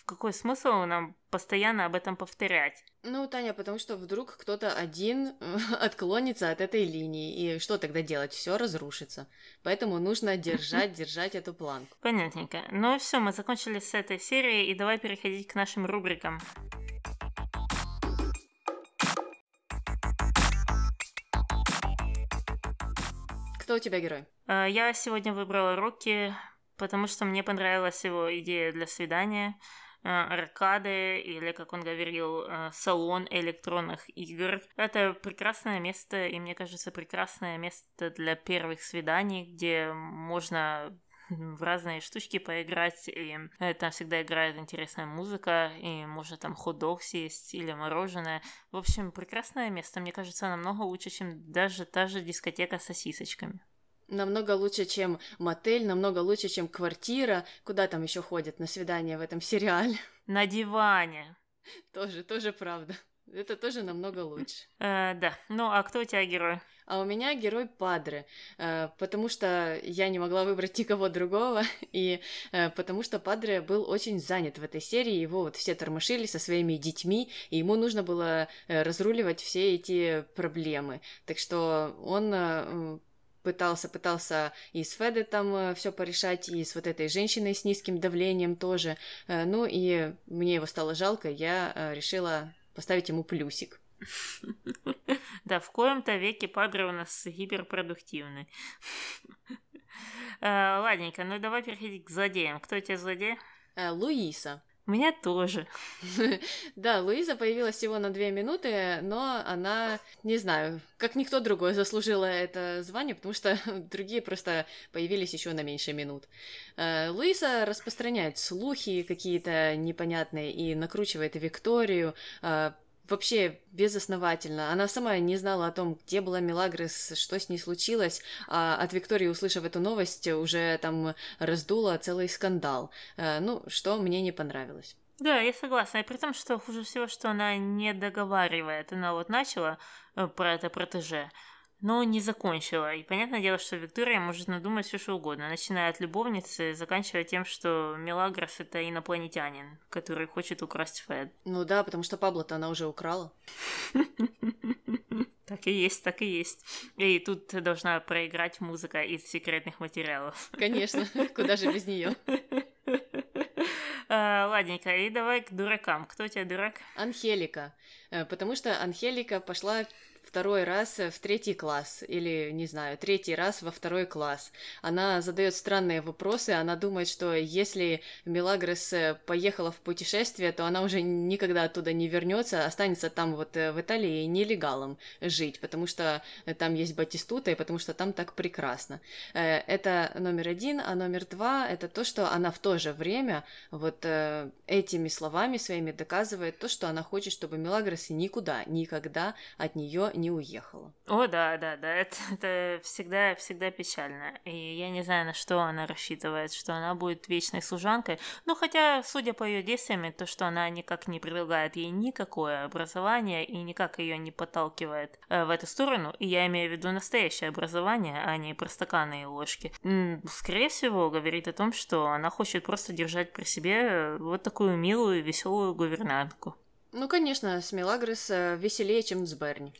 какой смысл нам постоянно об этом повторять. Ну, Таня, потому что вдруг кто-то один (laughs) отклонится от этой линии, и что тогда делать? Все разрушится. Поэтому нужно держать, (laughs) держать эту планку. Понятненько. Ну все, мы закончили с этой серией, и давай переходить к нашим рубрикам. Кто у тебя герой? Э, я сегодня выбрала Рокки, потому что мне понравилась его идея для свидания э, аркады или, как он говорил, э, салон электронных игр. Это прекрасное место, и мне кажется, прекрасное место для первых свиданий, где можно (laughs) в разные штучки поиграть, и там всегда играет интересная музыка, и можно там хот-дог съесть или мороженое. В общем, прекрасное место, мне кажется, намного лучше, чем даже та же дискотека с сосисочками. Намного лучше, чем мотель, намного лучше, чем квартира. Куда там еще ходят на свидание в этом сериале? (laughs) На диване. Тоже, тоже правда. Это тоже намного лучше. Э, да. Ну, а кто у тебя герой? А у меня герой Падре, э, потому что я не могла выбрать никого другого, (laughs) и э, потому что Падре был очень занят в этой серии, его вот все тормошили со своими детьми, и ему нужно было э, разруливать все эти проблемы. Так что он пытался, пытался и с Феды там все порешать, и с вот этой женщиной с низким давлением тоже. Ну и мне его стало жалко, я решила поставить ему плюсик. (laughs) Да, в коем-то веке Падре у нас гиперпродуктивный. (laughs) Э, ладненько, ну давай переходить к злодеям. Кто у тебя злодей? Э, Луиса. У меня тоже. (laughs) да, Луиза появилась всего на две минуты, но она, не знаю, как никто другой заслужила это звание, потому что (laughs) другие просто появились еще на меньше минут. Э, Луиза распространяет слухи какие-то непонятные и накручивает Викторию, вообще безосновательно. Она сама не знала о том, где была Мелагрос, что с ней случилось, а от Виктории, услышав эту новость, уже там раздула целый скандал. Э, ну, что мне не понравилось. Да, я согласна. И при том, что хуже всего, что она не договаривает. Она вот начала э, про это протеже, но не закончила. И понятное дело, что Виктория может надумать все что угодно, начиная от любовницы, заканчивая тем, что Мелагрос это инопланетянин, который хочет украсть Фэд. Ну да, потому что Пабло-то она уже украла. (laughs) Так и есть, так и есть. И тут должна проиграть музыка из секретных материалов. Конечно, (laughs) куда же без нее? (laughs) А, ладненько, и давай к дуракам. Кто у тебя дурак? Анхелика. Э, потому что Анхелика пошла второй раз в третий класс, или, не знаю, третий раз во второй класс. Она задает странные вопросы, она думает, что если Мелагрос э, поехала в путешествие, то она уже никогда оттуда не вернется, останется там вот э, в Италии нелегалом жить, потому что там есть Батистута, и потому что там так прекрасно. Э, это номер один, а номер два — это то, что она в то же время вот этими словами своими доказывает то, что она хочет, чтобы Мелагрос никуда, никогда от нее не уехала. О, да, да, да, это, (laughs) это всегда, всегда печально. И я не знаю, на что она рассчитывает, что она будет вечной служанкой. Ну, хотя, судя по ее действиям, то, что она никак не предлагает ей никакое образование и никак ее не подталкивает э, в эту сторону, и я имею в виду настоящее образование, а не простаканы и ложки, скорее всего, говорит о том, что она хочет просто держать при себе э, вот такую милую, веселую гувернантку. Ну, конечно, с Мелагрос веселее, чем с Берни.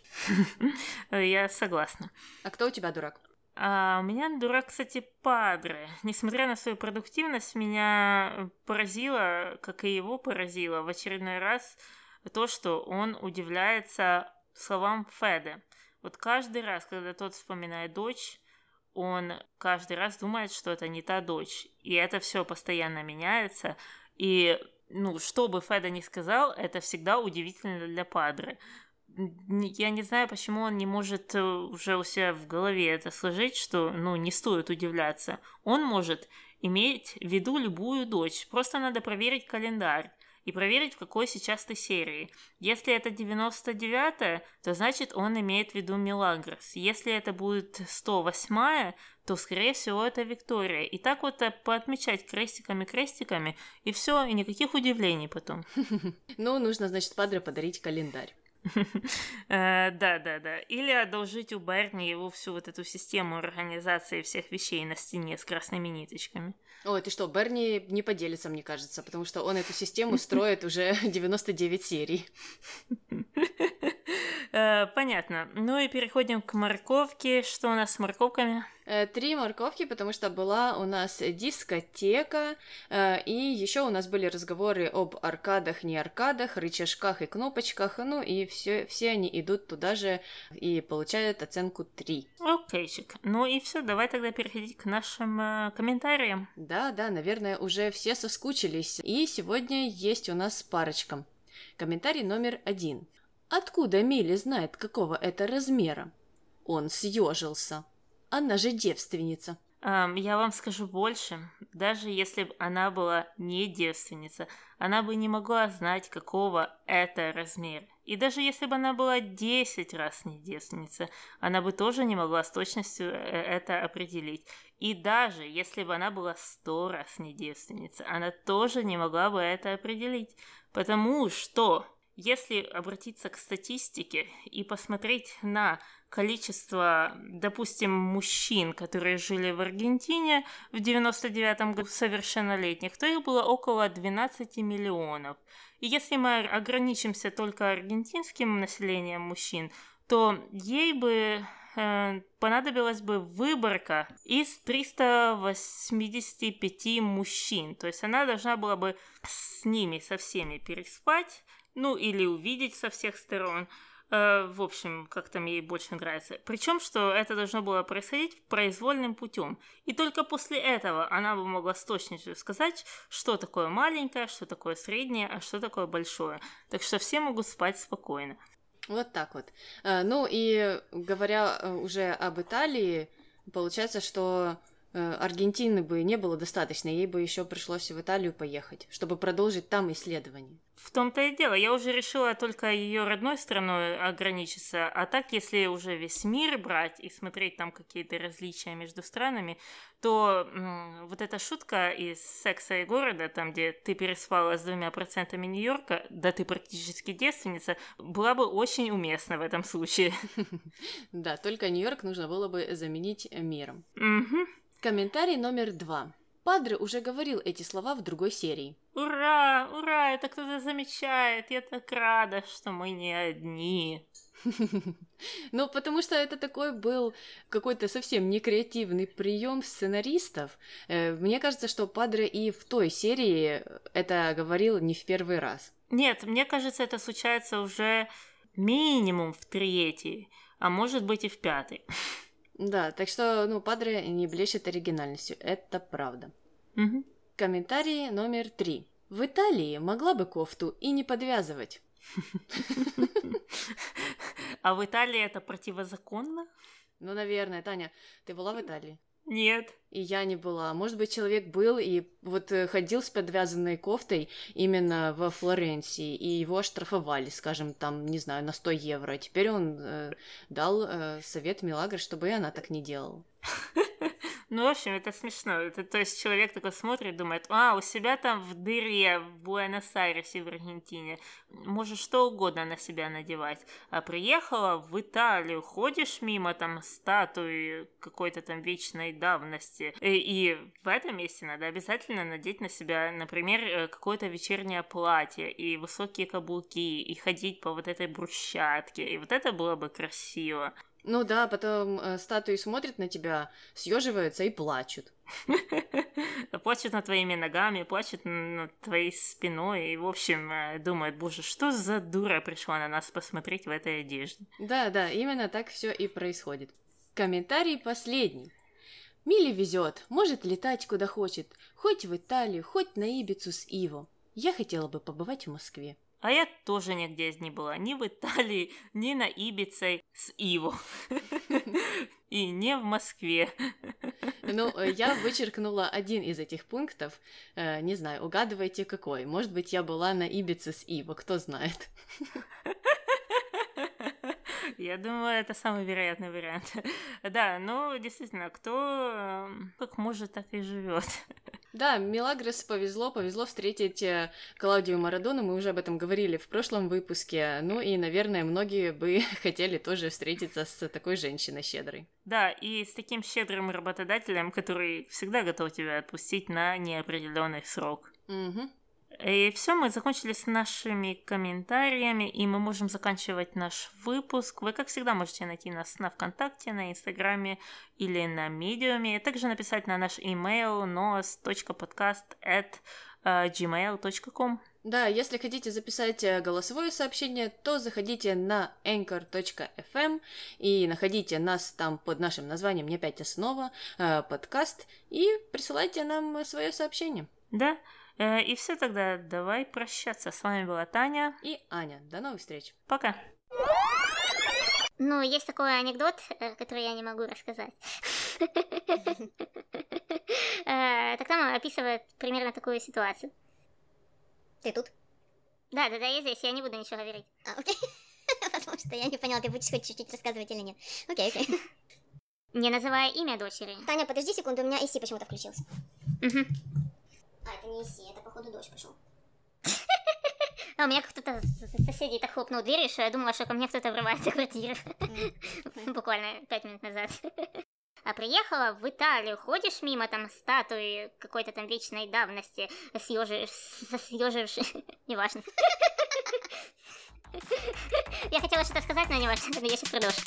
(laughs) Я согласна. А кто у тебя дурак? А у меня дурак, кстати, Падре. Несмотря на свою продуктивность, меня поразило, как и его поразило в очередной раз, то, что он удивляется словам Феде. Вот каждый раз, когда тот вспоминает дочь, он каждый раз думает, что это не та дочь. И это все постоянно меняется. И ну, что бы Феда ни сказал, это всегда удивительно для Падре. Я не знаю, почему он не может э, уже у себя в голове это сложить, что, ну, не стоит удивляться. Он может иметь в виду любую дочь, просто надо проверить календарь и проверить, в какой сейчас ты серии. Если это 99 то значит он имеет в виду Мелагрос. Если это будет 108 то, скорее всего, это Виктория. И так вот э, поотмечать крестиками-крестиками, и все, и никаких удивлений потом. (laughs) Ну, нужно, значит, Падре подарить календарь. Э, да, да, да. Или одолжить у Берни его всю вот эту систему организации всех вещей на стене с красными ниточками. Ой, ты что, Берни не поделится, мне кажется, потому что он эту систему (laughs) строит уже 99 серий. (laughs) Э, понятно. Ну и переходим к морковке. Что у нас с морковками? Э, три морковки, потому что была у нас дискотека, э, и еще у нас были разговоры об аркадах, не аркадах, рычажках и кнопочках, ну и все, все они идут туда же и получают оценку 3. Окейчик. Ну и все, давай тогда переходить к нашим комментариям. Да, да, наверное, уже все соскучились. И сегодня есть у нас парочка. Комментарий номер один. Откуда Милли знает, какого это размера? Он съежился. Она же девственница. Um, я вам скажу больше. Даже если бы она была не девственница, она бы не могла знать, какого это размера. И даже если бы она была 10 раз не девственница, она бы тоже не могла с точностью э, это определить. И даже если бы она была 100 раз не девственница, она тоже не могла бы это определить. Потому что если обратиться к статистике и посмотреть на количество, допустим, мужчин, которые жили в Аргентине в 99 году совершеннолетних, то их было около 12 миллионов. И если мы ограничимся только аргентинским населением мужчин, то ей бы э, понадобилась бы выборка из 385 мужчин. То есть она должна была бы с ними, со всеми переспать, ну или увидеть со всех сторон. Э, в общем, как-то мне больше нравится. Причем, что это должно было происходить произвольным путем. И только после этого она бы могла с точностью сказать, что такое маленькое, что такое среднее, а что такое большое. Так что все могут спать спокойно. Вот так вот. Э, ну и говоря э, уже об Италии, получается, что Аргентины бы не было достаточно, ей бы еще пришлось в Италию поехать, чтобы продолжить там исследования. В том-то и дело, я уже решила только ее родной страной ограничиться, а так, если уже весь мир брать и смотреть там какие-то различия между странами, то м- вот эта шутка из «Секса и города», там, где ты переспала с двумя процентами Нью-Йорка, да ты практически девственница, была бы очень уместна в этом случае. (laughs) Да, только Нью-Йорк нужно было бы заменить миром. Угу. Комментарий номер два. Падре уже говорил эти слова в другой серии. Ура, ура, это кто-то замечает. Я так рада, что мы не одни. (laughs) Ну, потому что это такой был какой-то совсем не креативный прием сценаристов. Э, мне кажется, что Падре и в той серии это говорил не в первый раз. Нет, мне кажется, это случается уже минимум в третьей, а может быть и в пятой. (laughs) Да, так что, ну, Падре не блещет оригинальностью, это правда. Угу. Комментарий номер три. В Италии могла бы кофту и не подвязывать. (laughs) А в Италии это противозаконно? Ну, наверное, Таня, ты была в Италии? Нет. И я не была. Может быть, человек был и вот э, ходил с подвязанной кофтой именно во Флоренции, и его оштрафовали, скажем, там, не знаю, на 100 евро. Теперь он э, дал э, совет Милагро, чтобы и она так не делала. (laughs) Ну, в общем, это смешно. Это, то есть человек такой смотрит, думает, а, у себя там в дыре в Буэнос-Айресе в Аргентине можешь что угодно на себя надевать. А приехала в Италию, ходишь мимо там статуи какой-то там вечной давности. И, и в этом месте надо обязательно надеть на себя, например, э, какое-то вечернее платье и высокие каблуки, и ходить по вот этой брусчатке. И вот это было бы красиво. Ну да, потом э, статуи смотрят на тебя, съеживаются и плачут. (laughs) Плачут над твоими ногами, плачут над твоей спиной и, в общем, э, думают, боже, что за дура пришла на нас посмотреть в этой одежде. Да, да, именно так все и происходит. Комментарий последний. Миле везет, может летать куда хочет, хоть в Италию, хоть на Ибицу с Иво. Я хотела бы побывать в Москве. А я тоже нигде не была. Ни в Италии, ни на Ибице с Иво. И не в Москве. Ну, э, я вычеркнула один из этих пунктов. Э, не знаю, угадывайте какой. Может быть, я была на Ибице с Иво, кто знает. Я думаю, это самый вероятный вариант. (laughs) Да, ну, действительно, кто эм, как может, так и живет. (laughs) Да, Милагрос повезло, повезло встретить э, Клаудию Марадону, мы уже об этом говорили в прошлом выпуске, ну и, наверное, многие бы (laughs) хотели тоже встретиться с такой женщиной щедрой. Да, и с таким щедрым работодателем, который всегда готов тебя отпустить на неопределенный срок. Угу. И все, мы закончили с нашими комментариями, и мы можем заканчивать наш выпуск. Вы, как всегда, можете найти нас на ВКонтакте, на Инстаграме или на Медиуме, а также написать на наш email noas.podcast@gmail.com. Да, если хотите записать э, голосовое сообщение, то заходите на anchor.fm и находите нас там под нашим названием «Не опять основа», э, подкаст, и присылайте нам свое сообщение. Да, Э, и все тогда, давай прощаться. С вами была Таня и Аня. До новых встреч. Пока. Ну, есть такой анекдот, э, который я не могу рассказать. Э, так там описывает примерно такую ситуацию. Ты тут? Да, да, да, я здесь, я не буду ничего говорить. А, окей. (laughs) Потому что я не поняла, ты будешь хоть чуть-чуть рассказывать или нет. Окей, окей. Не называя имя дочери. Таня, подожди секунду, у меня IC почему-то включился. Угу. А, это не Иси, это походу дождь пошел. (laughs) А у меня кто-то с соседей так хлопнул дверью, что я думала, что ко мне кто-то врывается в квартиру. (laughs) Буквально пять минут назад. (laughs) А приехала в Италию, ходишь мимо там статуи какой-то там вечной давности, съежившей... Неважно. Я хотела что-то сказать, но не важно, я сейчас продолжу.